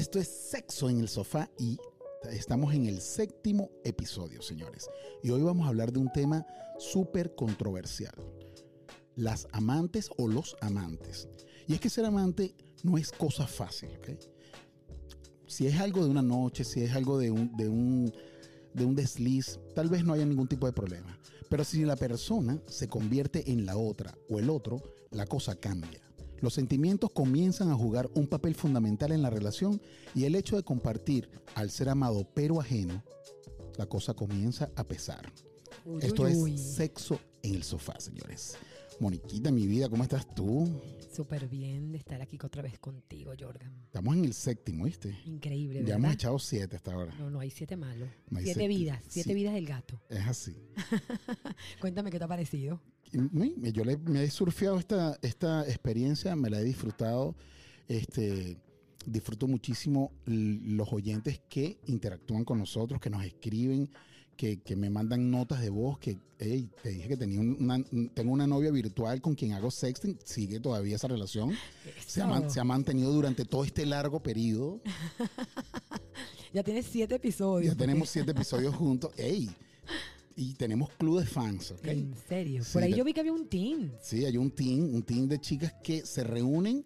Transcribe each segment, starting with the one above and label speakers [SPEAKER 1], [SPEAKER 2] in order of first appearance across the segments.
[SPEAKER 1] Esto es Sexo en el Sofá y estamos en el séptimo episodio, señores. Y hoy vamos a hablar de un tema súper controversial. Las amantes o los amantes. Y es que ser amante no es cosa fácil. Si es algo de una noche, si es algo de un, de un, de un desliz, tal vez no haya ningún tipo de problema. Pero si la persona se convierte en la otra o el otro, la cosa cambia. Los sentimientos comienzan a jugar un papel fundamental en la relación y el hecho de compartir al ser amado pero ajeno, la cosa comienza a pesar.
[SPEAKER 2] Uy,
[SPEAKER 1] Esto
[SPEAKER 2] uy,
[SPEAKER 1] es
[SPEAKER 2] uy.
[SPEAKER 1] sexo en el sofá, señores. Moniquita, mi vida, ¿cómo estás tú?
[SPEAKER 2] Súper bien de estar aquí otra vez contigo, Jordan.
[SPEAKER 1] Estamos en el séptimo, ¿viste?
[SPEAKER 2] Increíble,
[SPEAKER 1] Ya
[SPEAKER 2] ¿verdad?
[SPEAKER 1] hemos echado siete hasta ahora.
[SPEAKER 2] No, no, hay siete malos.
[SPEAKER 1] No hay
[SPEAKER 2] siete
[SPEAKER 1] siete.
[SPEAKER 2] vidas, siete
[SPEAKER 1] Sí.
[SPEAKER 2] vidas del gato.
[SPEAKER 1] Es así.
[SPEAKER 2] Cuéntame qué te ha parecido.
[SPEAKER 1] Yo le- me he surfeado esta, esta experiencia, me la he disfrutado. Este, disfruto muchísimo los oyentes que interactúan con nosotros, que nos escriben, que, que me mandan notas de voz, que hey, te dije que tenía un- una, tengo una novia virtual con quien hago sexting, sigue todavía esa relación. Se ha, se mantenido durante todo este largo periodo.
[SPEAKER 2] Ya tienes siete episodios.
[SPEAKER 1] Ya tenemos siete episodios juntos. Ey, y tenemos club de fans, ¿ok?
[SPEAKER 2] En serio.
[SPEAKER 1] Sí,
[SPEAKER 2] Por ahí yo vi que había un team.
[SPEAKER 1] Sí, hay un team, un team de chicas que se reúnen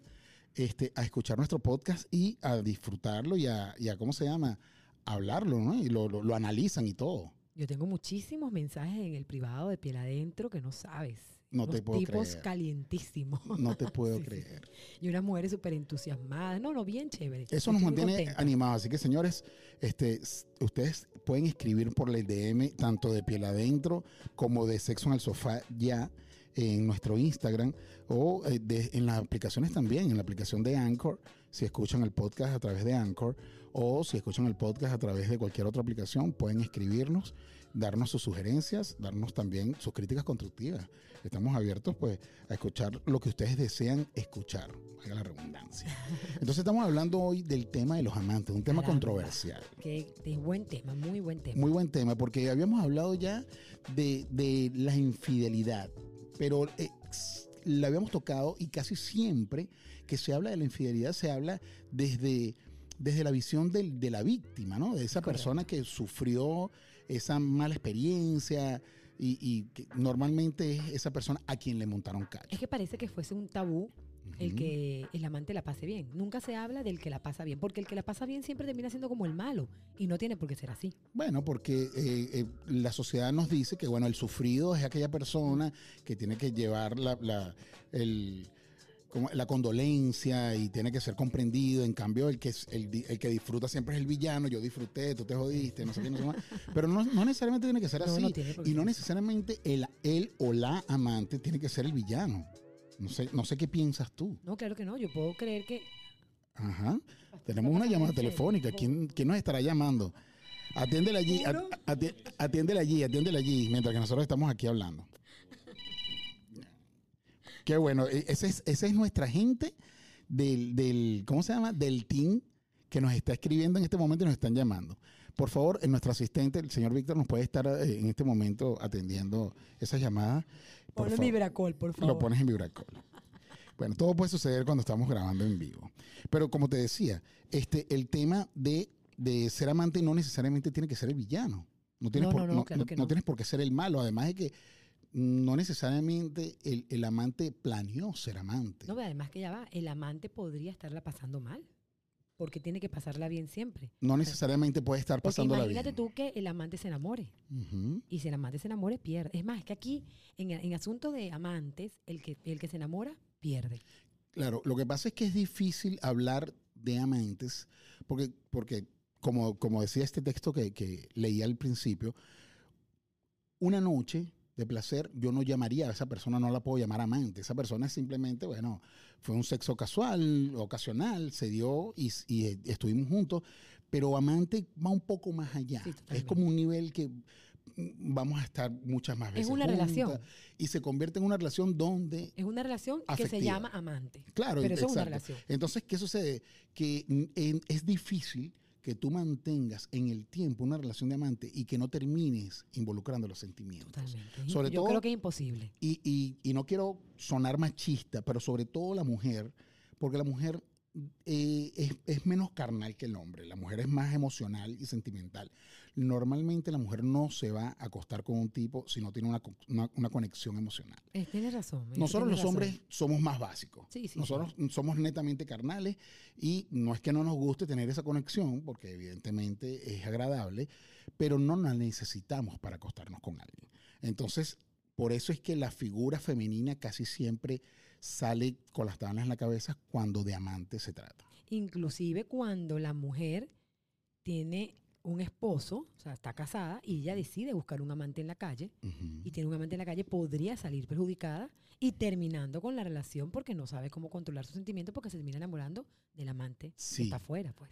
[SPEAKER 1] este, a escuchar nuestro podcast y a disfrutarlo y a, y a, ¿cómo se llama? A hablarlo, ¿no? Y lo, lo- lo analizan y todo.
[SPEAKER 2] Yo tengo muchísimos mensajes en el privado de piel adentro que no sabes.
[SPEAKER 1] No
[SPEAKER 2] Unos
[SPEAKER 1] te puedo
[SPEAKER 2] tipos
[SPEAKER 1] creer.
[SPEAKER 2] calientísimos.
[SPEAKER 1] No te puedo
[SPEAKER 2] Sí, sí.
[SPEAKER 1] creer.
[SPEAKER 2] Y unas mujeres súper entusiasmadas. No, no, bien chévere.
[SPEAKER 1] Eso nos mantiene animados. Así que, señores, este, ustedes pueden escribir por el DM tanto de piel adentro como de sexo en el sofá ya en nuestro Instagram o eh, de- en las aplicaciones también, en la aplicación de Anchor, si escuchan el podcast a través de Anchor o si escuchan el podcast a través de cualquier otra aplicación, pueden escribirnos, darnos sus sugerencias, darnos también sus críticas constructivas. Estamos abiertos pues a escuchar lo que ustedes desean escuchar, haga la redundancia. Entonces estamos hablando hoy del tema de los amantes, un tema
[SPEAKER 2] Caramba.
[SPEAKER 1] controversial.
[SPEAKER 2] Que es buen tema, muy buen tema.
[SPEAKER 1] Muy buen tema, porque habíamos hablado ya de, de la infidelidad, pero eh, la habíamos tocado y casi siempre que se habla de la infidelidad se habla desde, desde la visión del- de la víctima, ¿no? De esa
[SPEAKER 2] Correcto.
[SPEAKER 1] persona que sufrió esa mala experiencia y, y que normalmente es esa persona a quien le montaron cacho.
[SPEAKER 2] Es que parece que fuese un tabú el que el amante la pase bien. Nunca se habla del que la pasa bien, porque el que la pasa bien siempre termina siendo como el malo y no tiene por qué ser así.
[SPEAKER 1] Bueno, porque eh, eh, la sociedad nos dice que bueno, el sufrido es aquella persona que tiene que llevar la, la- el- como la condolencia y tiene que ser comprendido. En cambio, el que, el, el que disfruta siempre es el villano. Yo disfruté, tú te jodiste, no sé qué, no sé más. Pero no, no necesariamente tiene que ser
[SPEAKER 2] No,
[SPEAKER 1] así.
[SPEAKER 2] no
[SPEAKER 1] y no necesariamente el, él o la amante tiene que ser el villano. No sé, no sé qué piensas tú.
[SPEAKER 2] No, claro que no. Yo puedo creer que
[SPEAKER 1] Ajá. Tenemos una llamada telefónica. ¿Quién, quién nos estará llamando? Atiéndela allí, atiéndela allí, atiéndela allí, mientras que nosotros estamos aquí hablando. Qué bueno, e- esa es, esa es nuestra gente del, del, ¿cómo se llama? Del team que nos está escribiendo en este momento y nos están llamando. Por favor, eh, nuestro asistente, el señor Víctor, nos puede estar eh, en este momento atendiendo esas llamadas.
[SPEAKER 2] Ponlo en vibracol, por favor.
[SPEAKER 1] Lo pones en Vibracol. Bueno, todo puede suceder cuando estamos grabando en vivo. Pero como te decía, este, el tema de, de ser amante no necesariamente tiene que ser el villano. No tienes,
[SPEAKER 2] No,
[SPEAKER 1] por,
[SPEAKER 2] no, no, claro
[SPEAKER 1] no. tienes por qué ser el malo. Además de que no necesariamente el, el amante planeó ser amante.
[SPEAKER 2] No, pero además que ya va, el amante podría estarla pasando mal, porque tiene que pasarla bien siempre.
[SPEAKER 1] No necesariamente puede estar pasándola
[SPEAKER 2] imagínate
[SPEAKER 1] bien.
[SPEAKER 2] tú que el amante se enamore. Y si el amante se enamore, pierde. Es más, es que aquí, en, en asunto de amantes, el que, el que se enamora, pierde.
[SPEAKER 1] Claro, lo que pasa es que es difícil hablar de amantes, porque, porque como, como decía este texto que, que leí al principio, una noche de placer, yo no llamaría a esa persona, no la puedo llamar amante. Esa persona es simplemente, bueno, fue un sexo casual, ocasional, se dio y, y estuvimos juntos, pero amante va un poco más allá.
[SPEAKER 2] Sí,
[SPEAKER 1] es como un nivel que mm, vamos a estar muchas más veces.
[SPEAKER 2] una
[SPEAKER 1] juntas,
[SPEAKER 2] relación.
[SPEAKER 1] Y se convierte en una relación donde
[SPEAKER 2] Es una relación que se llama amante.
[SPEAKER 1] Claro,
[SPEAKER 2] Pero eso es una relación.
[SPEAKER 1] Entonces, ¿qué sucede? Que mm, en- es difícil que tú mantengas en el tiempo una relación de amante y que no termines involucrando los sentimientos.
[SPEAKER 2] Totalmente.
[SPEAKER 1] Sobre
[SPEAKER 2] Yo
[SPEAKER 1] todo-
[SPEAKER 2] creo que es imposible.
[SPEAKER 1] Y, y- y no quiero sonar machista, pero sobre todo la mujer, porque la mujer eh, es, es menos carnal que el hombre. La mujer es más emocional y sentimental. Normalmente la mujer no se va a acostar con un tipo si no tiene una, una- una conexión emocional.
[SPEAKER 2] Eh, Tienes razón. eh,
[SPEAKER 1] Nosotros
[SPEAKER 2] tienes
[SPEAKER 1] los
[SPEAKER 2] razón.
[SPEAKER 1] hombres somos más básicos.
[SPEAKER 2] Sí, sí,
[SPEAKER 1] Nosotros somos netamente carnales y no es que no nos guste tener esa conexión, porque evidentemente es agradable, pero no la necesitamos para acostarnos con alguien. Entonces, por eso es que la figura femenina casi siempre sale con las tablas en la cabeza cuando de amante se trata.
[SPEAKER 2] Inclusive cuando la mujer tiene un esposo, o sea, está casada y ella decide buscar un amante en la calle y tiene un amante en la calle, podría salir perjudicada y terminando con la relación porque no sabe cómo controlar sus sentimientos porque se termina enamorando del amante
[SPEAKER 1] Sí.
[SPEAKER 2] que está afuera, pues.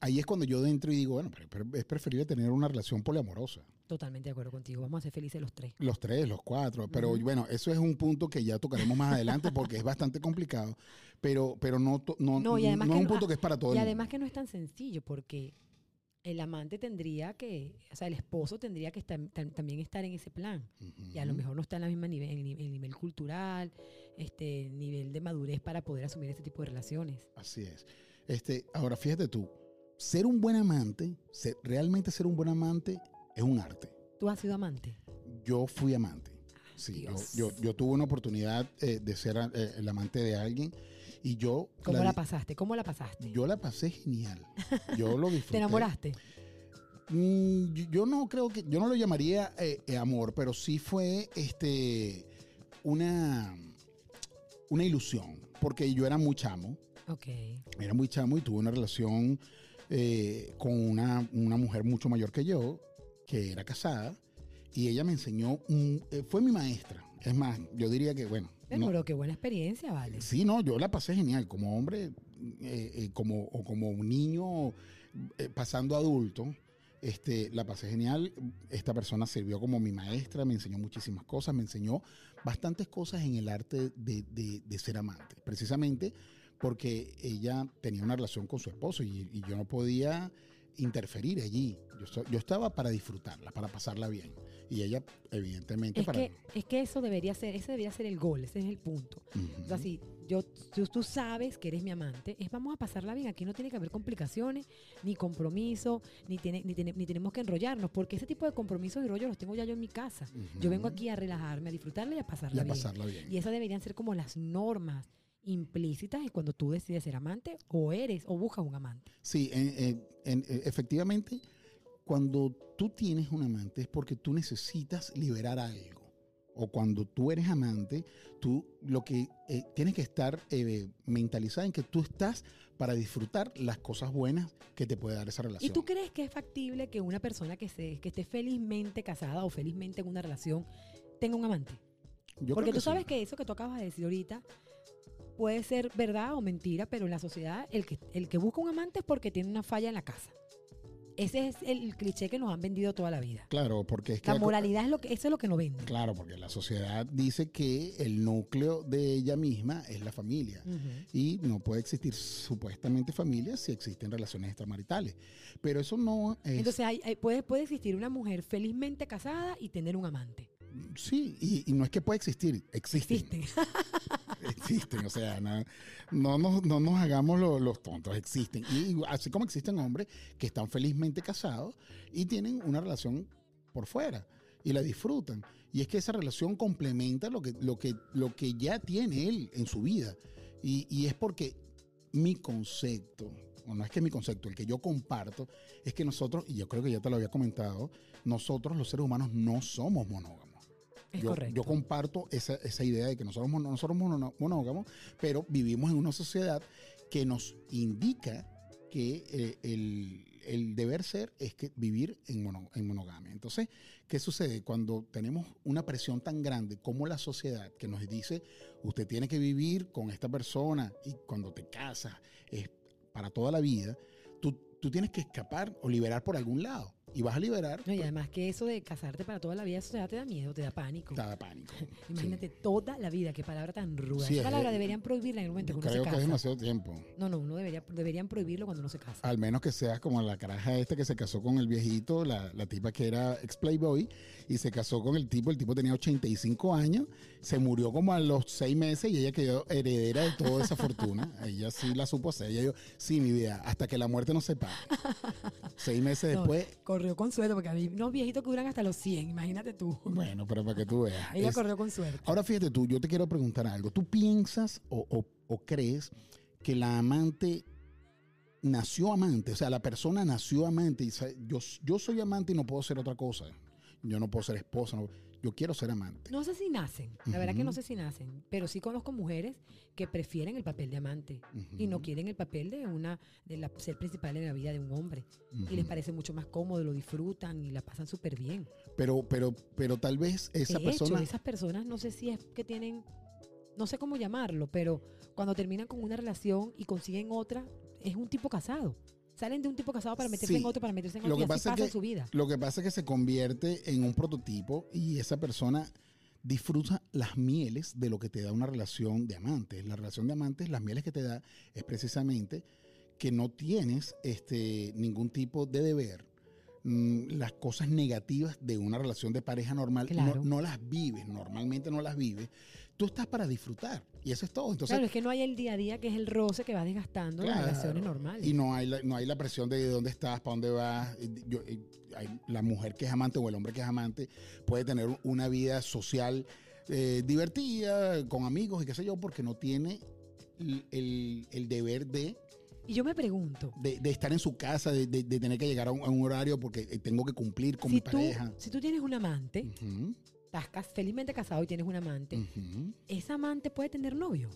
[SPEAKER 1] Ahí es cuando yo entro y digo, bueno, pero, es preferible tener una relación poliamorosa.
[SPEAKER 2] Totalmente de acuerdo contigo. Vamos a ser felices los tres.
[SPEAKER 1] Los tres, los cuatro. Pero bueno, eso es un punto que ya tocaremos más adelante porque es bastante complicado. Pero, pero no, no,
[SPEAKER 2] No, y además
[SPEAKER 1] no
[SPEAKER 2] que
[SPEAKER 1] es un
[SPEAKER 2] no-
[SPEAKER 1] punto que es para todo
[SPEAKER 2] Y
[SPEAKER 1] el
[SPEAKER 2] además
[SPEAKER 1] mundo.
[SPEAKER 2] que no es tan sencillo porque el amante tendría que, o sea, el esposo tendría que estar- tam- también estar en ese plan. Y a lo mejor no está en la misma nivel, en en nivel cultural, este nivel de madurez para poder asumir este tipo de relaciones.
[SPEAKER 1] Así es. Este, ahora, fíjate tú, ser un buen amante, ser- realmente ser un buen amante es un arte.
[SPEAKER 2] ¿Tú has sido amante?
[SPEAKER 1] Yo fui amante. Sí, yo,
[SPEAKER 2] Dios.
[SPEAKER 1] yo, yo tuve una oportunidad eh, de ser eh, el amante de alguien y yo
[SPEAKER 2] ¿Cómo la, pasaste? ¿Cómo la pasaste?
[SPEAKER 1] yo la pasé genial. Yo lo disfruté.
[SPEAKER 2] ¿Te enamoraste?
[SPEAKER 1] Mm, yo- no creo que, yo no lo llamaría eh, eh, amor, pero sí fue este una, una ilusión, porque yo era muy chamo,
[SPEAKER 2] Ok.
[SPEAKER 1] era muy chamo y tuve una relación eh, con una, una mujer mucho mayor que yo, que era casada, y ella me enseñó, un- fue mi maestra. Es más, yo diría que, bueno,
[SPEAKER 2] Pero qué buena experiencia, vale.
[SPEAKER 1] Sí, no, yo la pasé genial como hombre, eh, eh, como, o como un niño eh, pasando adulto. Este, la pasé genial. Esta persona sirvió como mi maestra, me enseñó muchísimas cosas, me enseñó bastantes cosas en el arte de, de- ser amante. Precisamente porque ella tenía una relación con su esposo y, y yo no podía interferir allí. Yo, yo estaba para disfrutarla, para pasarla bien. Y ella, evidentemente,
[SPEAKER 2] Es
[SPEAKER 1] para...
[SPEAKER 2] que, es que eso debería ser, ese debería ser el gol, ese es el punto. O sea, si yo, tú, tú sabes que eres mi amante, es vamos a pasarla bien. Aquí no tiene que haber complicaciones, ni compromiso, ni, tiene, ni, tiene- ni tenemos que enrollarnos, porque ese tipo de compromisos y rollos los tengo ya yo en mi casa. Yo vengo aquí a relajarme, a disfrutarla y a
[SPEAKER 1] y
[SPEAKER 2] pasarla
[SPEAKER 1] a
[SPEAKER 2] bien.
[SPEAKER 1] pasarla bien.
[SPEAKER 2] Y esas deberían ser como las normas implícitas y cuando tú decides ser amante o eres o buscas un amante.
[SPEAKER 1] Sí, en- en- en- efectivamente, cuando tú tienes un amante es porque tú necesitas liberar algo. O cuando tú eres amante, tú lo que eh, tienes que estar eh, mentalizada en que tú estás para disfrutar las cosas buenas que te puede dar esa relación.
[SPEAKER 2] ¿Y tú crees que es factible que una persona que, se, que esté felizmente casada o felizmente en una relación tenga un amante?
[SPEAKER 1] Yo
[SPEAKER 2] Porque tú
[SPEAKER 1] sí.
[SPEAKER 2] sabes que eso que tú acabas de decir ahorita puede ser verdad o mentira, pero en la sociedad el que, el que busca un amante es porque tiene una falla en la casa. Ese es el cliché que nos han vendido toda la vida.
[SPEAKER 1] Claro, porque es que...
[SPEAKER 2] La moralidad es lo que, eso es lo que nos vende.
[SPEAKER 1] Claro, porque la sociedad dice que el núcleo de ella misma es la familia. Y no puede existir supuestamente familia si existen relaciones extramaritales. Pero eso no es...
[SPEAKER 2] Entonces hay- hay- puede, puede existir una mujer felizmente casada y tener un amante.
[SPEAKER 1] sí, y, y no es que pueda existir, existen.
[SPEAKER 2] Existen.
[SPEAKER 1] Existen, o sea, no, no, nos, no nos hagamos lo- los tontos, existen. Y así como existen hombres que están felizmente casados y tienen una relación por fuera y la disfrutan. Y es que esa relación complementa lo que, lo que, lo que ya tiene él en su vida. Y, y es porque mi concepto, o no es que mi concepto, el que yo comparto, es que nosotros, y yo creo que ya te lo había comentado, nosotros los seres humanos no somos monógamos.
[SPEAKER 2] Es
[SPEAKER 1] yo,
[SPEAKER 2] correcto.
[SPEAKER 1] yo comparto esa, esa idea de que nosotros mono- no somos mono- monógamos, pero vivimos en una sociedad que nos indica que eh, el, el deber ser es que vivir en, mono- en monogamia. Entonces, ¿qué sucede? Cuando tenemos una presión tan grande como la sociedad que nos dice, usted tiene que vivir con esta persona y cuando te casas es para toda la vida, tú, tú tienes que escapar o liberar por algún lado. Y vas a liberar.
[SPEAKER 2] No, y además que eso de casarte para toda la vida, eso ya te da miedo, te da pánico.
[SPEAKER 1] Te da pánico.
[SPEAKER 2] Imagínate toda la vida, qué palabra tan ruda.
[SPEAKER 1] Sí,
[SPEAKER 2] Esa
[SPEAKER 1] es-
[SPEAKER 2] palabra deberían prohibirla en el momento que uno
[SPEAKER 1] creo
[SPEAKER 2] se
[SPEAKER 1] que es
[SPEAKER 2] casa.
[SPEAKER 1] demasiado tiempo.
[SPEAKER 2] No, no, uno debería, deberían prohibirlo cuando uno se casa.
[SPEAKER 1] Al menos que seas como la caraja esta que se casó con el viejito, la, la tipa que era ex Playboy, y se casó con el tipo, el tipo tenía 85 años, se murió como a los seis meses y ella quedó heredera de toda esa fortuna. Ella sí la supo hacer. Ella dijo, sí, mi vida, hasta que la muerte nos separe. seis meses
[SPEAKER 2] No,
[SPEAKER 1] después,
[SPEAKER 2] corrió con suerte, porque hay unos viejitos que duran hasta los 100, imagínate tú.
[SPEAKER 1] bueno, pero para que tú veas.
[SPEAKER 2] Ella
[SPEAKER 1] Es-
[SPEAKER 2] corrió con suerte.
[SPEAKER 1] Ahora fíjate tú, yo te quiero preguntar algo. ¿Tú piensas o, o- o crees que la amante nació amante? O sea, la persona nació amante y yo, yo soy amante y no puedo ser otra cosa. Yo no puedo ser esposa, no- yo quiero ser amante.
[SPEAKER 2] No sé si nacen, la verdad que no sé si nacen, pero sí conozco mujeres que prefieren el papel de amante y no quieren el papel de una de la, ser principal en la vida de un hombre y les parece mucho más cómodo, lo disfrutan y la pasan súper bien.
[SPEAKER 1] Pero, pero, pero tal vez esa
[SPEAKER 2] hecho,
[SPEAKER 1] persona...
[SPEAKER 2] esas personas no sé si es que tienen, no sé cómo llamarlo, pero cuando terminan con una relación y consiguen otra, es un tipo casado. Salen de un tipo casado para meterse
[SPEAKER 1] Sí.
[SPEAKER 2] en otro, para meterse en
[SPEAKER 1] Lo
[SPEAKER 2] otro,
[SPEAKER 1] que
[SPEAKER 2] y así
[SPEAKER 1] pasa es
[SPEAKER 2] pasan
[SPEAKER 1] que-
[SPEAKER 2] su vida.
[SPEAKER 1] Lo que pasa es que se convierte en un prototipo y esa persona disfruta las mieles de lo que te da una relación de amantes. La relación de amantes, las mieles que te da es precisamente que no tienes este, ningún tipo de deber. Mm, Las cosas negativas de una relación de pareja normal
[SPEAKER 2] Claro.
[SPEAKER 1] no, no las vives, normalmente no las vives. Tú estás para disfrutar y eso es todo. Entonces,
[SPEAKER 2] claro, es que no hay el día a día que es el roce que va desgastando las relaciones normales.
[SPEAKER 1] Y no hay, la, no hay la presión de dónde estás, para dónde vas. Yo- y hay- la mujer que es amante o el hombre que es amante puede tener una vida social eh, divertida, con amigos y qué sé yo, porque no tiene el, el- el deber de,
[SPEAKER 2] Y yo me pregunto,
[SPEAKER 1] de- de estar en su casa, de, de- de tener que llegar a un, a un horario porque eh, tengo que cumplir con
[SPEAKER 2] si
[SPEAKER 1] mi
[SPEAKER 2] tú,
[SPEAKER 1] pareja.
[SPEAKER 2] si tú tienes un amante, estás felizmente casado y tienes un amante,
[SPEAKER 1] ujú.
[SPEAKER 2] ¿esa amante puede tener novio?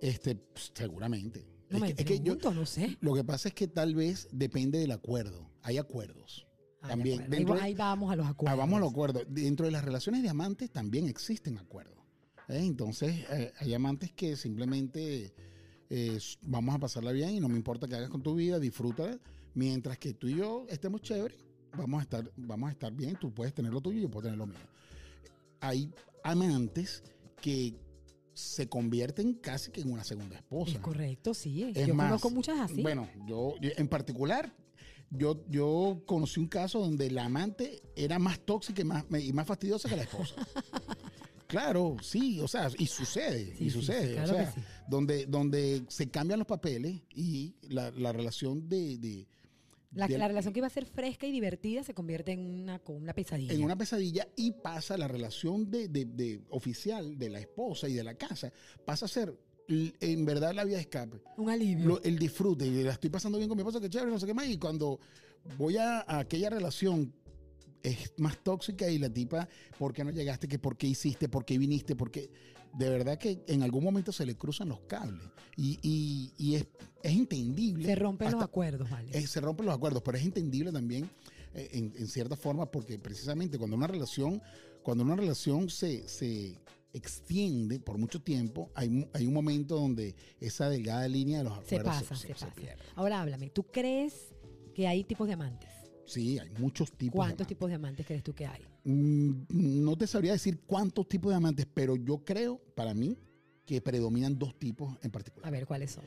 [SPEAKER 1] Este, seguramente.
[SPEAKER 2] No
[SPEAKER 1] Es
[SPEAKER 2] me
[SPEAKER 1] que- es que yo-
[SPEAKER 2] no sé.
[SPEAKER 1] lo que pasa es que tal vez depende del acuerdo. Hay acuerdos.
[SPEAKER 2] Ah,
[SPEAKER 1] También,
[SPEAKER 2] acuerdo. Ahí,
[SPEAKER 1] dentro de-
[SPEAKER 2] vamos a los
[SPEAKER 1] Ah,
[SPEAKER 2] acuerdos.
[SPEAKER 1] vamos a los acuerdos. Dentro de las relaciones de amantes también existen acuerdos. ¿eh? Entonces, eh, hay amantes que simplemente eh, vamos a pasarla bien y no me importa qué hagas con tu vida, disfruta. Mientras que tú y yo estemos chéveres, vamos a estar, vamos a estar bien. Tú puedes tener lo tuyo y yo puedo tener lo mío. Hay amantes que se convierten casi que en una segunda esposa.
[SPEAKER 2] Es correcto, sí.
[SPEAKER 1] Es
[SPEAKER 2] yo
[SPEAKER 1] más,
[SPEAKER 2] conozco muchas así.
[SPEAKER 1] Bueno, yo yo- en particular, yo, yo conocí un caso donde la amante era más tóxica y más, y más fastidiosa que la esposa. claro, sí, o sea, y sucede,
[SPEAKER 2] Sí,
[SPEAKER 1] y sucede.
[SPEAKER 2] sí,
[SPEAKER 1] o sea,
[SPEAKER 2] sí.
[SPEAKER 1] donde, donde se cambian los papeles y la, la relación de, de-
[SPEAKER 2] La, la relación que iba a ser fresca y divertida se convierte en una, con una pesadilla.
[SPEAKER 1] en una pesadilla y pasa la relación de, de- de oficial de la esposa y de la casa, pasa a ser en verdad la vía de escape.
[SPEAKER 2] un alivio.
[SPEAKER 1] lo- el disfrute, y la estoy pasando bien con mi esposa, que chévere, no sé qué más, y cuando voy a, a aquella relación es más tóxica y la tipa, ¿por qué no llegaste? ¿Qué, ¿Por qué hiciste? ¿Por qué viniste? Porque de verdad que en algún momento se le cruzan los cables y, y- y es, es entendible.
[SPEAKER 2] se rompen los acuerdos, ¿vale?
[SPEAKER 1] eh, se rompen los acuerdos, pero es entendible también eh, en, en cierta forma porque precisamente cuando una relación, cuando una relación se, se extiende por mucho tiempo, hay, hay un momento donde esa delgada línea de los
[SPEAKER 2] se
[SPEAKER 1] acuerdos
[SPEAKER 2] pasa, se, pasa.
[SPEAKER 1] pierde.
[SPEAKER 2] Ahora háblame, ¿tú crees que hay tipos de amantes?
[SPEAKER 1] Sí, hay muchos tipos. de
[SPEAKER 2] ¿Cuántos
[SPEAKER 1] amantes.
[SPEAKER 2] tipos de amantes crees tú que hay?
[SPEAKER 1] Mm, No te sabría decir cuántos tipos de amantes, pero yo creo, para mí, que predominan dos tipos en particular.
[SPEAKER 2] A ver, ¿cuáles son?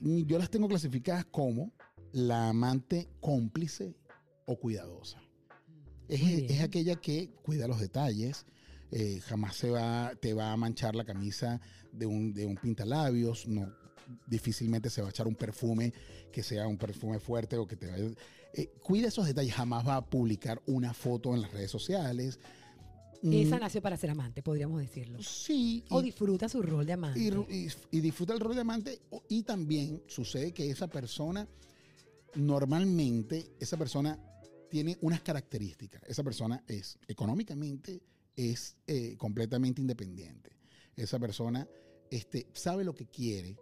[SPEAKER 1] Y Yo las tengo clasificadas como la amante cómplice o cuidadosa. Es,
[SPEAKER 2] Muy bien.
[SPEAKER 1] es aquella que cuida los detalles, eh, jamás se va, te va a manchar la camisa de un, de un pintalabios, no, difícilmente se va a echar un perfume que sea un perfume fuerte o que te vaya... eh, cuida esos detalles, jamás va a publicar una foto en las redes sociales.
[SPEAKER 2] Esa
[SPEAKER 1] Mm,
[SPEAKER 2] nació para ser amante, podríamos decirlo.
[SPEAKER 1] Sí,
[SPEAKER 2] O
[SPEAKER 1] y-
[SPEAKER 2] disfruta su rol de amante.
[SPEAKER 1] y, ru- y- y disfruta el rol de amante y también sucede que esa persona normalmente esa persona tiene unas características esa persona es económicamente es eh, completamente independiente esa persona este, sabe lo que quiere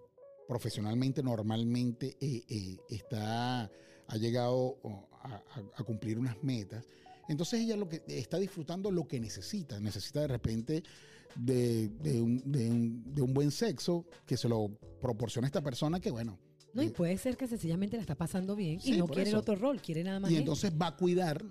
[SPEAKER 1] profesionalmente normalmente eh, eh, está ha llegado a, a- a cumplir unas metas entonces ella lo que está disfrutando lo que necesita necesita de repente de, de un, de un- de un buen sexo que se lo proporciona esta persona que, bueno,
[SPEAKER 2] No, y
[SPEAKER 1] Eh,
[SPEAKER 2] puede ser que sencillamente la está pasando bien
[SPEAKER 1] Sí,
[SPEAKER 2] y no quiere el otro rol, quiere nada más.
[SPEAKER 1] y
[SPEAKER 2] él.
[SPEAKER 1] entonces va a cuidar,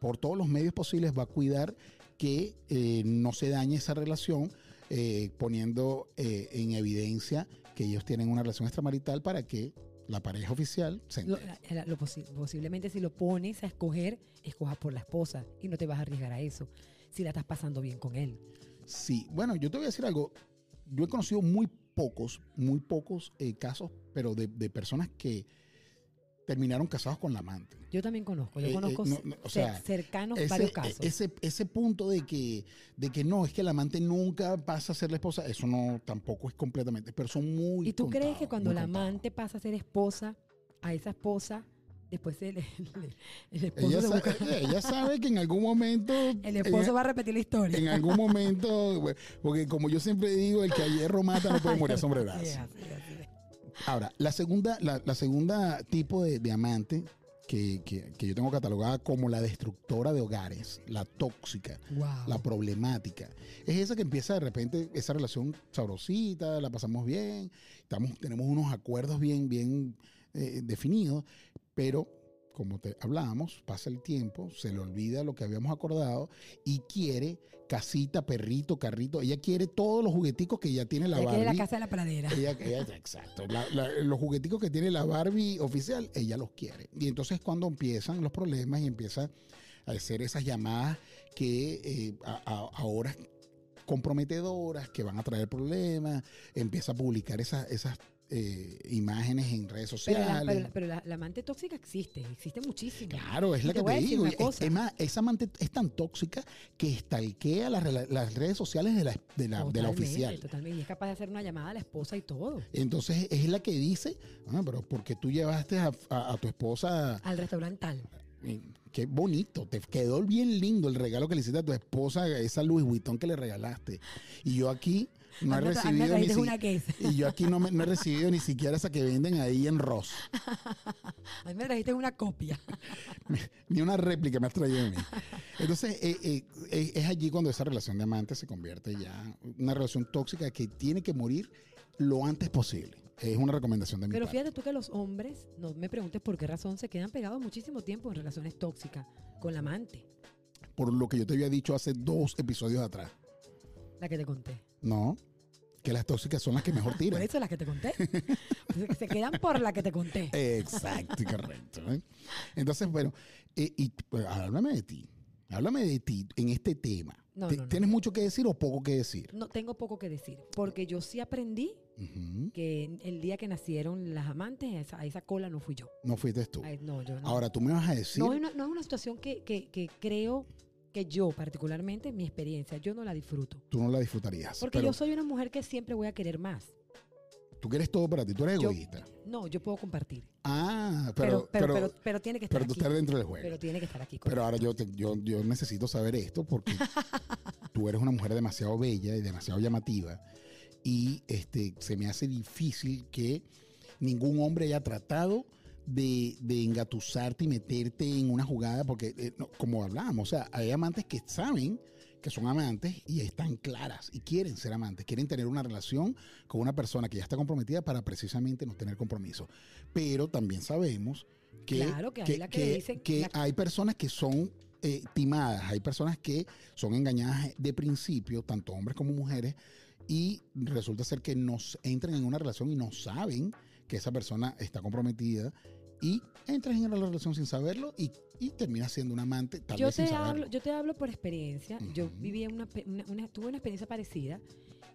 [SPEAKER 1] por todos los medios posibles, va a cuidar que eh, no se dañe esa relación, eh, poniendo eh, en evidencia que ellos tienen una relación extramarital para que la pareja oficial se
[SPEAKER 2] Lo-
[SPEAKER 1] entere.
[SPEAKER 2] la- la- lo posi- posiblemente si lo pones a escoger, escojas por la esposa y no te vas a arriesgar a eso. Si la estás pasando bien con él.
[SPEAKER 1] Sí, bueno, yo te voy a decir algo. Yo he conocido muy pocos, muy pocos eh, casos, pero de, de personas que terminaron casados con la amante.
[SPEAKER 2] Yo también conozco, yo
[SPEAKER 1] Eh, eh,
[SPEAKER 2] conozco
[SPEAKER 1] no, no, o sea,
[SPEAKER 2] cercanos
[SPEAKER 1] Ese,
[SPEAKER 2] varios
[SPEAKER 1] e-
[SPEAKER 2] casos.
[SPEAKER 1] ese, ese punto de que, de que no, es que la amante nunca pasa a ser la esposa, eso no tampoco es completamente, pero son muy
[SPEAKER 2] ¿Y tú crees que cuando la
[SPEAKER 1] contados.
[SPEAKER 2] amante pasa a ser esposa, a esa esposa, después el, el- el esposo,
[SPEAKER 1] Ella,
[SPEAKER 2] se busca-
[SPEAKER 1] ella sabe que en algún momento...
[SPEAKER 2] el esposo
[SPEAKER 1] ella-
[SPEAKER 2] va a repetir la historia?
[SPEAKER 1] En algún momento, porque como yo siempre digo, el que a hierro mata no puede morir a sombrerazo.
[SPEAKER 2] Sí, así es.
[SPEAKER 1] Ahora, la segunda, la, la segunda tipo de, de amante que, que- que yo tengo catalogada como la destructora de hogares, la tóxica,
[SPEAKER 2] Wow.
[SPEAKER 1] la problemática, es esa que empieza de repente esa relación sabrosita, la pasamos bien, estamos, tenemos unos acuerdos bien, bien eh, definidos, pero como te hablábamos, pasa el tiempo, se le olvida lo que habíamos acordado y quiere casita, perrito, carrito, ella quiere todos los jugueticos que ya tiene la
[SPEAKER 2] Ella quiere
[SPEAKER 1] Barbie.
[SPEAKER 2] la casa de la pradera.
[SPEAKER 1] Ella, ella- exacto. La- la- los jugueticos que tiene la Barbie oficial, ella los quiere. Y entonces cuando empiezan los problemas y empieza a hacer esas llamadas que eh, a, a- a horas comprometedoras, que van a traer problemas, empieza a publicar esas, esas eh, imágenes en redes
[SPEAKER 2] Pero, la,
[SPEAKER 1] sociales.
[SPEAKER 2] pero la- pero la- la amante tóxica existe, existe muchísimo.
[SPEAKER 1] Claro, es la
[SPEAKER 2] te
[SPEAKER 1] que te digo. Es, más, esa amante es tan tóxica que estalquea las, las redes sociales de la, de la, de
[SPEAKER 2] Totalmente,
[SPEAKER 1] oficial.
[SPEAKER 2] Totalmente. Y es capaz de hacer una llamada a la esposa y todo.
[SPEAKER 1] Entonces es la que dice, ah, pero porque tú llevaste a, a- a tu esposa,
[SPEAKER 2] Al restaurante tal.
[SPEAKER 1] Qué bonito, te quedó bien lindo el regalo que le hiciste a tu esposa, esa Louis Vuitton que le regalaste. Y yo aquí no he
[SPEAKER 2] anda,
[SPEAKER 1] recibido ni
[SPEAKER 2] trajiste
[SPEAKER 1] si-
[SPEAKER 2] una
[SPEAKER 1] y yo aquí no, me- no he recibido ni siquiera esa que venden ahí en Ross.
[SPEAKER 2] A mí me trajiste una copia.
[SPEAKER 1] Ni una réplica me has traído a mí. Entonces, eh, eh, eh, es allí cuando esa relación de amantes se convierte ya en una relación tóxica que tiene que morir lo antes posible. Es una recomendación de mi
[SPEAKER 2] Pero
[SPEAKER 1] parte.
[SPEAKER 2] fíjate tú que los hombres, no me preguntes por qué razón, se quedan pegados muchísimo tiempo en relaciones tóxicas con la amante,
[SPEAKER 1] Por lo que yo te había dicho hace dos episodios atrás.
[SPEAKER 2] la que te conté.
[SPEAKER 1] No, que las tóxicas son las que mejor
[SPEAKER 2] Por
[SPEAKER 1] tiran.
[SPEAKER 2] eso la que te conté. se quedan por la que te conté.
[SPEAKER 1] Exacto, correcto. ¿eh? Entonces, bueno, eh, y pues, háblame de ti. Háblame de ti en este tema.
[SPEAKER 2] No,
[SPEAKER 1] ¿Te-
[SPEAKER 2] no, no.
[SPEAKER 1] ¿Tienes mucho que decir o poco que decir?
[SPEAKER 2] No tengo poco que decir, porque yo sí aprendí que el día que nacieron las amantes, a esa, a esa cola no fui yo.
[SPEAKER 1] No fuiste tú.
[SPEAKER 2] Ay, no, yo no.
[SPEAKER 1] Ahora, tú me vas a decir.
[SPEAKER 2] no, no es una situación que, que- que creo que yo, particularmente, mi experiencia, yo no la disfruto.
[SPEAKER 1] tú no la disfrutarías.
[SPEAKER 2] Porque
[SPEAKER 1] pero
[SPEAKER 2] yo soy una mujer que siempre voy a querer más.
[SPEAKER 1] tú quieres todo para ti, tú eres
[SPEAKER 2] Yo-
[SPEAKER 1] egoísta.
[SPEAKER 2] No, yo puedo compartir.
[SPEAKER 1] Ah,
[SPEAKER 2] Pero,
[SPEAKER 1] pero,
[SPEAKER 2] pero,
[SPEAKER 1] pero,
[SPEAKER 2] pero, pero tiene que estar
[SPEAKER 1] pero tú
[SPEAKER 2] aquí.
[SPEAKER 1] estás dentro del juego.
[SPEAKER 2] Pero
[SPEAKER 1] Pero,
[SPEAKER 2] tiene que estar aquí. conmigo.
[SPEAKER 1] ahora yo, te- yo, yo necesito saber esto porque tú eres una mujer demasiado bella y demasiado llamativa y este, se me hace difícil que ningún hombre haya tratado de, de engatusarte y meterte en una jugada porque, eh, no, como hablábamos, o sea, hay amantes que saben que son amantes y están claras y quieren ser amantes, quieren tener una relación con una persona que ya está comprometida para precisamente no tener compromiso. Pero también sabemos que,
[SPEAKER 2] Claro que hay la que le dicen-
[SPEAKER 1] que
[SPEAKER 2] la-
[SPEAKER 1] hay personas que son eh, timadas, hay personas que son engañadas de principio, tanto hombres como mujeres, y resulta ser que nos entran en una relación y no saben que esa persona está comprometida y entras en la relación sin saberlo y, y terminas siendo un amante tal
[SPEAKER 2] yo
[SPEAKER 1] vez sin
[SPEAKER 2] te
[SPEAKER 1] saberlo.
[SPEAKER 2] hablo, yo te hablo por experiencia. Yo viví una, una- una- tuve una experiencia parecida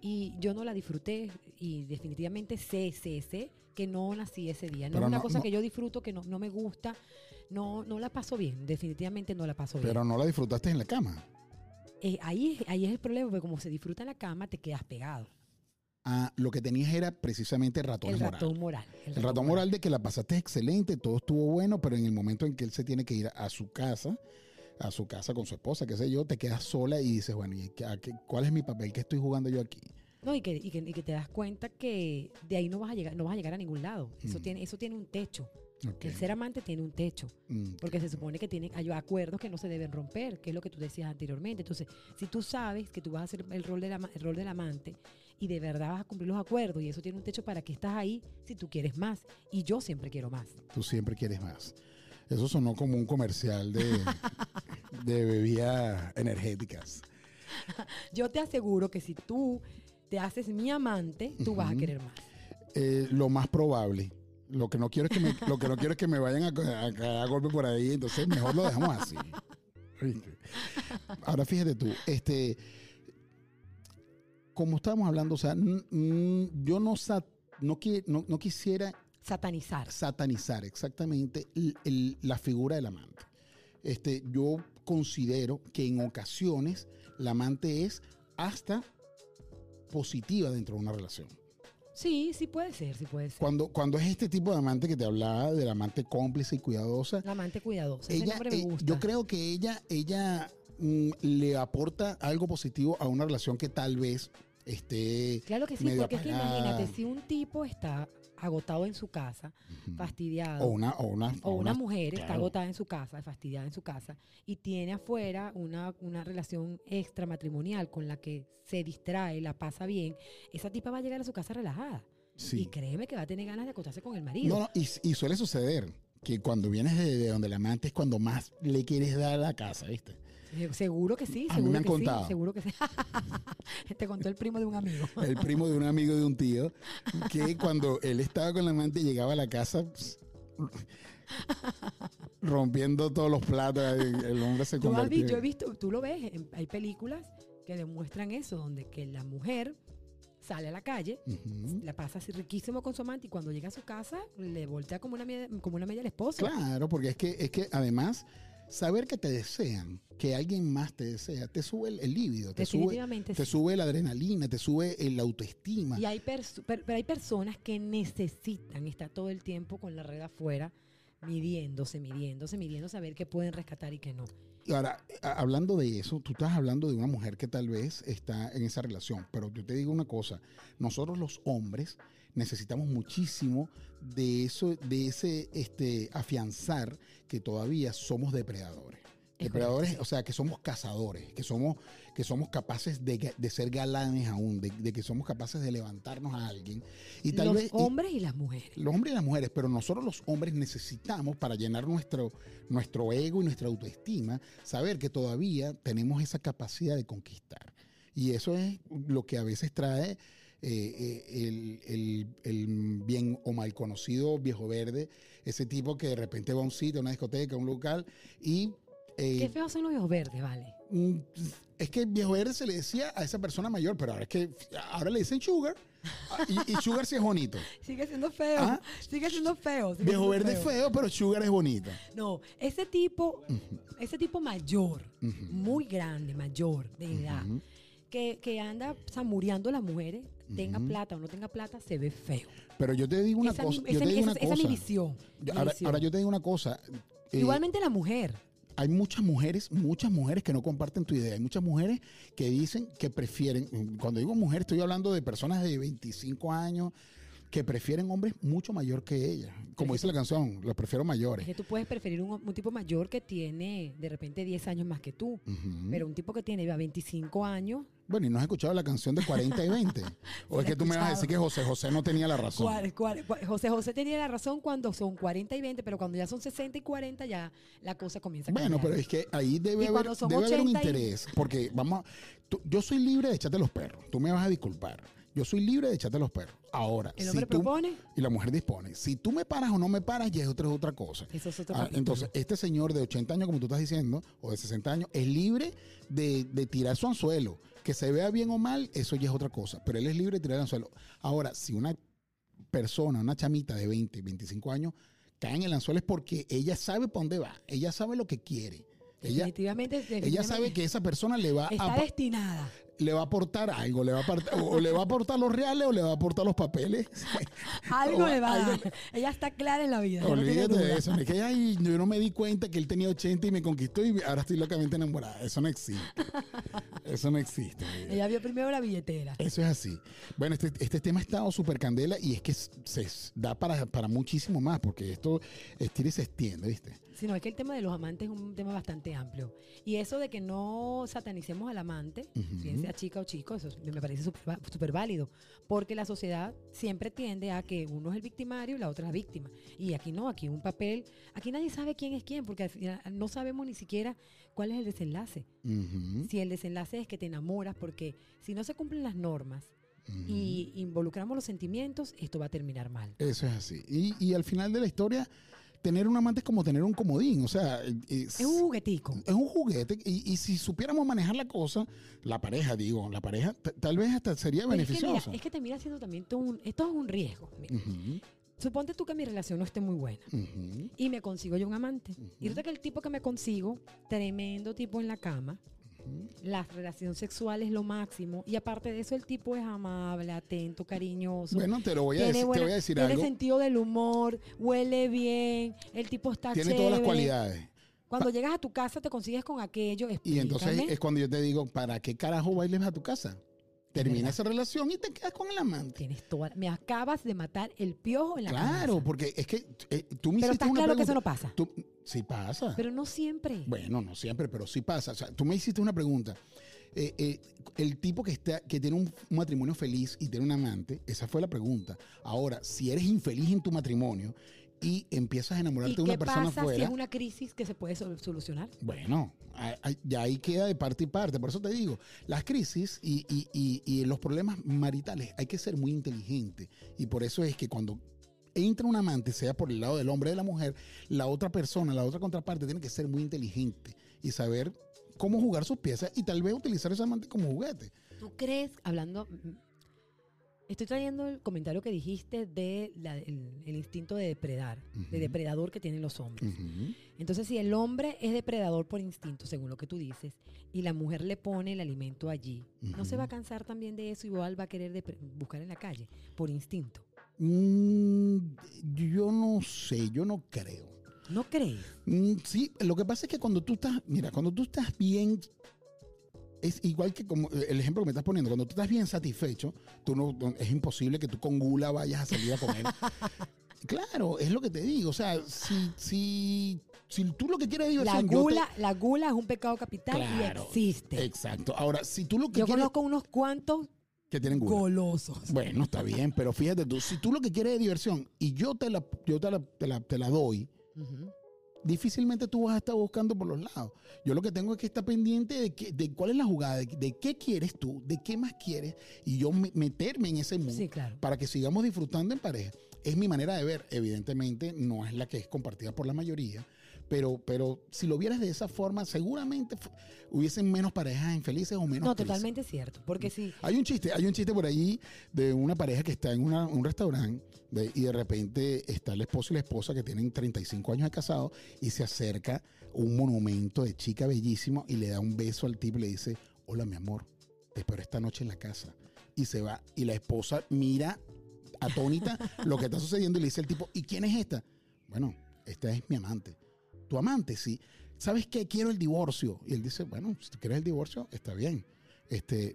[SPEAKER 2] y yo no la disfruté y definitivamente sé, sé, sé que no nací ese día. No
[SPEAKER 1] Pero
[SPEAKER 2] es una
[SPEAKER 1] no-
[SPEAKER 2] cosa
[SPEAKER 1] no-
[SPEAKER 2] que yo disfruto, que no, no me gusta. No, no la paso bien. Definitivamente no la paso bien.
[SPEAKER 1] Pero no la disfrutaste en la cama.
[SPEAKER 2] Eh, ahí, ahí es el problema, porque como se disfruta en la cama, te quedas pegado.
[SPEAKER 1] Ah, lo que tenías era precisamente ratones
[SPEAKER 2] el
[SPEAKER 1] moral.
[SPEAKER 2] ratón moral.
[SPEAKER 1] El ratón moral de que la pasaste excelente, todo estuvo bueno, pero en el momento en que él se tiene que ir a su casa, a su casa con su esposa, qué sé yo, te quedas sola y dices, bueno, ¿y qué- a ¿cuál es mi papel? ¿Qué estoy jugando yo aquí?
[SPEAKER 2] No, y que, y, que, y que te das cuenta que de ahí no vas a llegar, no vas a llegar a ningún lado. Eso
[SPEAKER 1] Mm.
[SPEAKER 2] tiene, eso tiene un techo. El ser amante tiene un techo,
[SPEAKER 1] Mm,
[SPEAKER 2] porque se supone que tienen, hay acuerdos que no se deben romper, que es lo que tú decías anteriormente. Entonces, si tú sabes que tú vas a hacer el rol, del ama- el rol del amante y de verdad vas a cumplir los acuerdos y eso tiene un techo para que estás ahí si tú quieres más. Y yo siempre quiero más.
[SPEAKER 1] Tú siempre quieres más. Eso sonó como un comercial de, de bebidas energéticas.
[SPEAKER 2] Yo te aseguro que si tú te haces mi amante, tú vas a querer más.
[SPEAKER 1] Eh, lo más probable. Lo que no quiero es que me, lo que no quiero es que me vayan a, a a golpe por ahí, entonces mejor lo dejamos así. Ahora fíjate tú, este, como estábamos hablando, o sea, yo no, no, no, no quisiera
[SPEAKER 2] Satanizar.
[SPEAKER 1] satanizar exactamente el- el- la figura del amante. Este, yo considero que en ocasiones la amante es hasta positiva dentro de una relación.
[SPEAKER 2] Sí, sí puede ser, sí puede ser.
[SPEAKER 1] Cuando, cuando es este tipo de amante que te hablaba, del amante cómplice y cuidadosa,
[SPEAKER 2] La amante cuidadosa. Ese
[SPEAKER 1] ella,
[SPEAKER 2] nombre me
[SPEAKER 1] eh, yo creo que ella, ella mm, le aporta algo positivo a una relación que tal vez esté
[SPEAKER 2] Claro que sí, porque es que imagínate, si un tipo está agotado en su casa, fastidiado,
[SPEAKER 1] o una, o una,
[SPEAKER 2] o una mujer está agotada en su casa, fastidiada en su casa, y tiene afuera una, una relación extramatrimonial con la que se distrae, la pasa bien, esa tipa va a llegar a su casa relajada. Y
[SPEAKER 1] Sí.
[SPEAKER 2] créeme que va a tener ganas de acostarse con el marido.
[SPEAKER 1] No, no, y, y suele suceder que cuando vienes de, de donde el amante es cuando más le quieres dar a la casa, ¿viste?
[SPEAKER 2] Seguro que sí,
[SPEAKER 1] A mí
[SPEAKER 2] seguro
[SPEAKER 1] me han
[SPEAKER 2] que
[SPEAKER 1] contado.
[SPEAKER 2] sí, seguro que sí. Te contó el primo de un amigo.
[SPEAKER 1] El primo de un amigo de un tío, que cuando él estaba con la amante llegaba a la casa pues, rompiendo todos los platos, el hombre se
[SPEAKER 2] vi- yo he visto, tú lo ves, hay películas que demuestran eso, donde que la mujer sale a la calle, la pasa así riquísimo con su amante y cuando llega a su casa le voltea como una, como una media al esposo.
[SPEAKER 1] Claro, porque es que, es que además, saber que te desean, que alguien más te desea, te sube el, el líbido, te sube, te sube la adrenalina, te sube el autoestima.
[SPEAKER 2] Y hay perso- per- pero hay personas que necesitan estar todo el tiempo con la red afuera, midiéndose, midiéndose, midiéndose, a ver qué pueden rescatar y qué no.
[SPEAKER 1] Ahora, hablando de eso, tú estás hablando de una mujer que tal vez está en esa relación, pero yo te digo una cosa, nosotros los hombres necesitamos muchísimo de eso, de ese este, afianzar que todavía somos depredadores.
[SPEAKER 2] Es
[SPEAKER 1] Depredadores, o sea, que somos cazadores, que somos, que somos capaces de, de ser galanes aún, de, de que somos capaces de levantarnos a alguien. Y tal
[SPEAKER 2] Los
[SPEAKER 1] vez, y-
[SPEAKER 2] hombres y las mujeres.
[SPEAKER 1] los hombres y las mujeres, pero nosotros los hombres necesitamos para llenar nuestro, nuestro ego y nuestra autoestima, saber que todavía tenemos esa capacidad de conquistar. Y eso es lo que a veces trae eh, eh, el, el- el bien o mal conocido viejo verde, ese tipo que de repente va a un sitio, a una discoteca, a un local y... eh,
[SPEAKER 2] Qué feos son los viejos verdes, vale.
[SPEAKER 1] Mm, Es que viejo verde se le decía a esa persona mayor, pero ahora es que ahora le dicen sugar. Ah, Y, y sugar sí es bonito.
[SPEAKER 2] Sigue siendo feo.
[SPEAKER 1] Ah.
[SPEAKER 2] Sigue siendo feo. sigue
[SPEAKER 1] Viejo
[SPEAKER 2] siendo
[SPEAKER 1] verde es feo, pero sugar es bonito.
[SPEAKER 2] No, ese tipo, ese tipo mayor, muy grande, mayor de edad, que, que anda samureando a las mujeres, tenga plata o no tenga plata, se ve feo.
[SPEAKER 1] Pero yo te digo una
[SPEAKER 2] esa,
[SPEAKER 1] cosa.
[SPEAKER 2] mi-
[SPEAKER 1] yo
[SPEAKER 2] esa-
[SPEAKER 1] te digo
[SPEAKER 2] esa-
[SPEAKER 1] una
[SPEAKER 2] esa es mi
[SPEAKER 1] cosa.
[SPEAKER 2] visión.
[SPEAKER 1] Yo-
[SPEAKER 2] mi
[SPEAKER 1] ahora,
[SPEAKER 2] visión.
[SPEAKER 1] ahora yo te digo una cosa. eh,
[SPEAKER 2] Igualmente la mujer.
[SPEAKER 1] Hay muchas mujeres, muchas mujeres que no comparten tu idea. Hay muchas mujeres que dicen que prefieren, cuando digo mujer, estoy hablando de personas de 25 años que prefieren hombres mucho mayor que ellas. Como dice la canción, los prefiero
[SPEAKER 2] Es
[SPEAKER 1] mayores.
[SPEAKER 2] que tú puedes preferir un, un tipo mayor que tiene de repente 10 años más que tú. Pero un tipo que tiene ya 25 años,
[SPEAKER 1] Bueno, y no has escuchado la canción de 40 y 20. o es que tú me vas a decir que. José José no tenía la razón.
[SPEAKER 2] cuál- cuál- cuál- José José tenía la razón cuando son 40 y 20, pero cuando ya son 60 y 40 ya la cosa comienza a
[SPEAKER 1] Bueno,
[SPEAKER 2] cambiar.
[SPEAKER 1] pero es que ahí debe haber, debe haber un
[SPEAKER 2] 80 y-
[SPEAKER 1] interés. Porque vamos a- tú- yo soy libre de echarte los perros. Tú me vas a disculpar. Yo soy libre de echarte los perros. Ahora,
[SPEAKER 2] El
[SPEAKER 1] si
[SPEAKER 2] hombre
[SPEAKER 1] tú-
[SPEAKER 2] propone,
[SPEAKER 1] y la mujer dispone. Si tú me paras o no me paras, ya es otra, otra cosa.
[SPEAKER 2] eso es otro
[SPEAKER 1] Ah, entonces, este señor de 80 años, como tú estás diciendo, o de 60 años, es libre de, de tirar su anzuelo. Que se vea bien o mal, eso ya es otra cosa. Pero él es libre de tirar el anzuelo. Ahora, si una persona, una chamita de 20, 25 años, cae en el anzuelo es porque ella sabe para dónde va. Ella sabe lo que quiere. Ella,
[SPEAKER 2] definitivamente,
[SPEAKER 1] ella sabe que esa persona le va,
[SPEAKER 2] está
[SPEAKER 1] a, pa-
[SPEAKER 2] destinada.
[SPEAKER 1] Le va a aportar algo. Le va a aportar- o le va a aportar los reales o le va a aportar los papeles.
[SPEAKER 2] Algo
[SPEAKER 1] O
[SPEAKER 2] le va a dar. Ella está clara en la vida. no
[SPEAKER 1] Olvídate de eso. Es que ay, yo no me di cuenta que él tenía 80 y me conquistó y ahora estoy locamente enamorada. Eso no existe. Eso no existe.
[SPEAKER 2] Ella vio primero la billetera.
[SPEAKER 1] Eso es así. Bueno, este, este tema ha estado súper candela y es que se da para, para muchísimo más, porque esto estira y se extiende, ¿viste?
[SPEAKER 2] Sino es que el tema de los amantes es un tema bastante amplio. Y eso de que no satanicemos al amante, bien chica o chico, eso me parece súper válido. Porque la sociedad siempre tiende a que uno es el victimario y la otra es la víctima. Y aquí no, aquí un papel, aquí nadie sabe quién es quién, porque al final no sabemos ni siquiera cuál es el desenlace. Si el desenlace es que te enamoras, porque si no se cumplen las normas, y involucramos los sentimientos, esto va a terminar mal.
[SPEAKER 1] Eso es así. Y, y al final de la historia, tener un amante es como tener un comodín, o sea...
[SPEAKER 2] Es, un juguetico.
[SPEAKER 1] Es un juguete y, si supiéramos manejar la cosa, la pareja, digo, la pareja, tal vez hasta sería beneficioso.
[SPEAKER 2] Es que, es que te mira haciendo también todo un, esto es un riesgo. Suponte tú que mi relación no esté muy buena y me consigo yo un amante. Y resulta que el tipo que me consigo, tremendo tipo en la cama, la relación sexual es lo máximo. Y aparte de eso, el tipo es amable, atento, cariñoso.
[SPEAKER 1] Bueno, te lo voy a, decir, te voy a decir
[SPEAKER 2] tiene sentido del humor, huele bien, el tipo está
[SPEAKER 1] Tiene todas las cualidades.
[SPEAKER 2] Cuando llegas a tu casa te consigues con aquello.
[SPEAKER 1] Y entonces es cuando yo te digo, ¿para qué carajo bailes a tu casa? Termina esa relación y te quedas con el amante.
[SPEAKER 2] Tienes toda, me acabas de matar el piojo en la
[SPEAKER 1] Claro, porque es que eh, tú me
[SPEAKER 2] Pero
[SPEAKER 1] estás
[SPEAKER 2] claro que eso no pasa.
[SPEAKER 1] sí pasa.
[SPEAKER 2] Pero no siempre.
[SPEAKER 1] Bueno, no siempre, pero sí pasa. O sea, tú me hiciste una pregunta. Eh, eh, el tipo que está que tiene un, matrimonio feliz y tiene un amante, esa fue la pregunta. Ahora, si eres infeliz en tu matrimonio y empiezas a enamorarte de una persona
[SPEAKER 2] pasa Si es una crisis que se puede solucionar.
[SPEAKER 1] Bueno, ya ahí queda de parte y parte. Por eso te digo, las crisis y, y, y, los problemas maritales hay que ser muy inteligente. Y por eso es que cuando entra un amante, sea por el lado del hombre o de la mujer, la otra persona, la otra contraparte, tiene que ser muy inteligente y saber cómo jugar sus piezas y tal vez utilizar ese amante como juguete.
[SPEAKER 2] ¿Tú crees, hablando Estoy trayendo el comentario que dijiste de el, instinto de depredar, de depredador que tienen los hombres. Entonces, si el hombre es depredador por instinto, según lo que tú dices, y la mujer le pone el alimento allí, ¿no se va a cansar también de eso y igual va a querer buscar en la calle por instinto?
[SPEAKER 1] Mm, yo no sé, yo no creo.
[SPEAKER 2] ¿No crees?
[SPEAKER 1] Mm, sí, lo que pasa es que cuando tú estás, mira, cuando tú estás bien es igual que como el ejemplo que me estás poniendo, cuando tú estás bien satisfecho, tú no, es imposible que tú con gula vayas a salir a comer. claro, es lo que te digo. O sea, si, si, si tú lo que quieres es
[SPEAKER 2] diversión. La gula, la gula es un pecado capital y existe.
[SPEAKER 1] Exacto. Ahora, si tú lo que
[SPEAKER 2] Yo
[SPEAKER 1] quieres.
[SPEAKER 2] conozco unos cuantos
[SPEAKER 1] que tienen gula.
[SPEAKER 2] Golosos.
[SPEAKER 1] Bueno, está bien, pero fíjate tú, si tú lo que quieres es diversión y yo te la, yo te la, te la, doy, difícilmente tú vas a estar buscando por los lados. Yo lo que tengo es que estar pendiente de, que, de cuál es la jugada, de, qué quieres tú, de qué más quieres, y yo meterme en ese mundo para que sigamos disfrutando en pareja. Es mi manera de ver, evidentemente no es la que es compartida por la mayoría, pero, pero si lo vieras de esa forma, seguramente hubiesen menos parejas infelices o menos.
[SPEAKER 2] No, totalmente cierto. Porque sí.
[SPEAKER 1] Hay un chiste, hay un chiste por allí de una pareja que está en un restaurante y de repente está el esposo y la esposa que tienen 35 años de casado y se acerca un monumento de chica bellísimo y le da un beso al tipo y le dice: Hola, mi amor, te espero esta noche en la casa. Y se va. Y la esposa mira atónita lo que está sucediendo y le dice al tipo: ¿Y quién es esta? Bueno, esta es mi amante tu amante, sí. ¿Sabes qué? Quiero el divorcio. Y él dice, bueno, si quieres el divorcio, está bien. Este,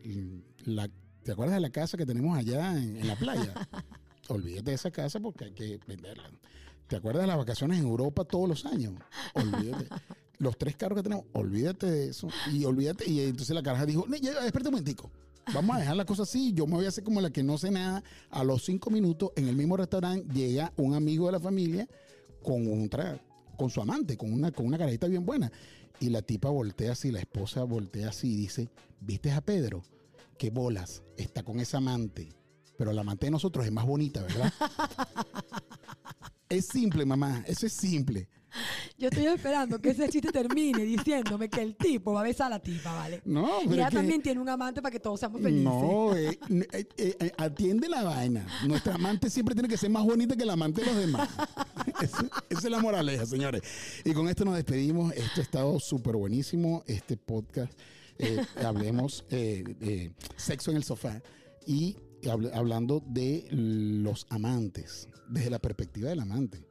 [SPEAKER 1] la, ¿Te acuerdas de la casa que tenemos allá en, la playa? Olvídate de esa casa porque hay que venderla. ¿Te acuerdas de las vacaciones en Europa todos los años? Olvídate. Los tres carros que tenemos, olvídate de eso. Y olvídate. Y entonces la caraja dijo, espérate un momentico. Vamos a dejar la cosa así. Yo me voy a hacer como la que no sé nada. A los cinco minutos, en el mismo restaurante, llega un amigo de la familia con un trago con su amante, con una, con una carajita bien buena. Y la tipa voltea así, la esposa voltea así y dice, ¿viste a Pedro? ¿Qué bolas? Está con esa amante. Pero la amante de nosotros es más bonita, ¿verdad? es simple, mamá, eso es simple.
[SPEAKER 2] Yo estoy esperando que ese chiste termine diciéndome que el tipo va a besar a la tipa, ¿vale?
[SPEAKER 1] No,
[SPEAKER 2] pero Y ella también tiene un amante para que todos seamos felices.
[SPEAKER 1] No, eh, eh, eh, atiende la vaina. Nuestra amante siempre tiene que ser más bonita que la amante de los demás. esa, es la moraleja, señores. Y con esto nos despedimos. Esto ha estado súper buenísimo, este podcast. hablemos de sexo en el sofá y hablando de los amantes, desde la perspectiva del amante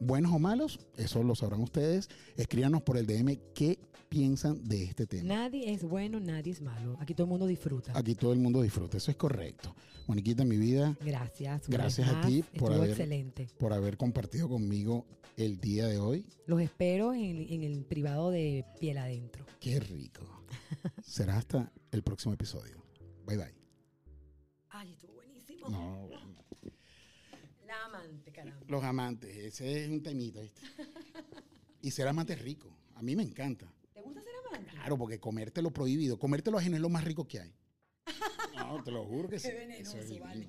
[SPEAKER 1] buenos o malos, eso lo sabrán ustedes. Escríbanos por el DM qué piensan de este tema.
[SPEAKER 2] Nadie es bueno, nadie es malo. Aquí todo el mundo disfruta.
[SPEAKER 1] Aquí todo el mundo disfruta, eso es correcto. Moniquita, mi vida,
[SPEAKER 2] Gracias.
[SPEAKER 1] Gracias a ti por haber-
[SPEAKER 2] excelente.
[SPEAKER 1] por haber compartido conmigo el día de hoy.
[SPEAKER 2] Los espero en, en el privado de Piel Adentro.
[SPEAKER 1] Qué rico. Será hasta el próximo episodio. Bye bye.
[SPEAKER 2] Ay, estuvo buenísimo.
[SPEAKER 1] No.
[SPEAKER 2] La amante, caramba.
[SPEAKER 1] Los amantes, ese es un temita. ¿viste? Y ser amante es rico. A mí me encanta.
[SPEAKER 2] ¿Te gusta ser amante?
[SPEAKER 1] Claro, porque comerte lo prohibido, comerte lo ajeno es lo más rico que hay. No, te lo juro que sí.
[SPEAKER 2] Qué venenoso,
[SPEAKER 1] Eso es divino.
[SPEAKER 2] vale.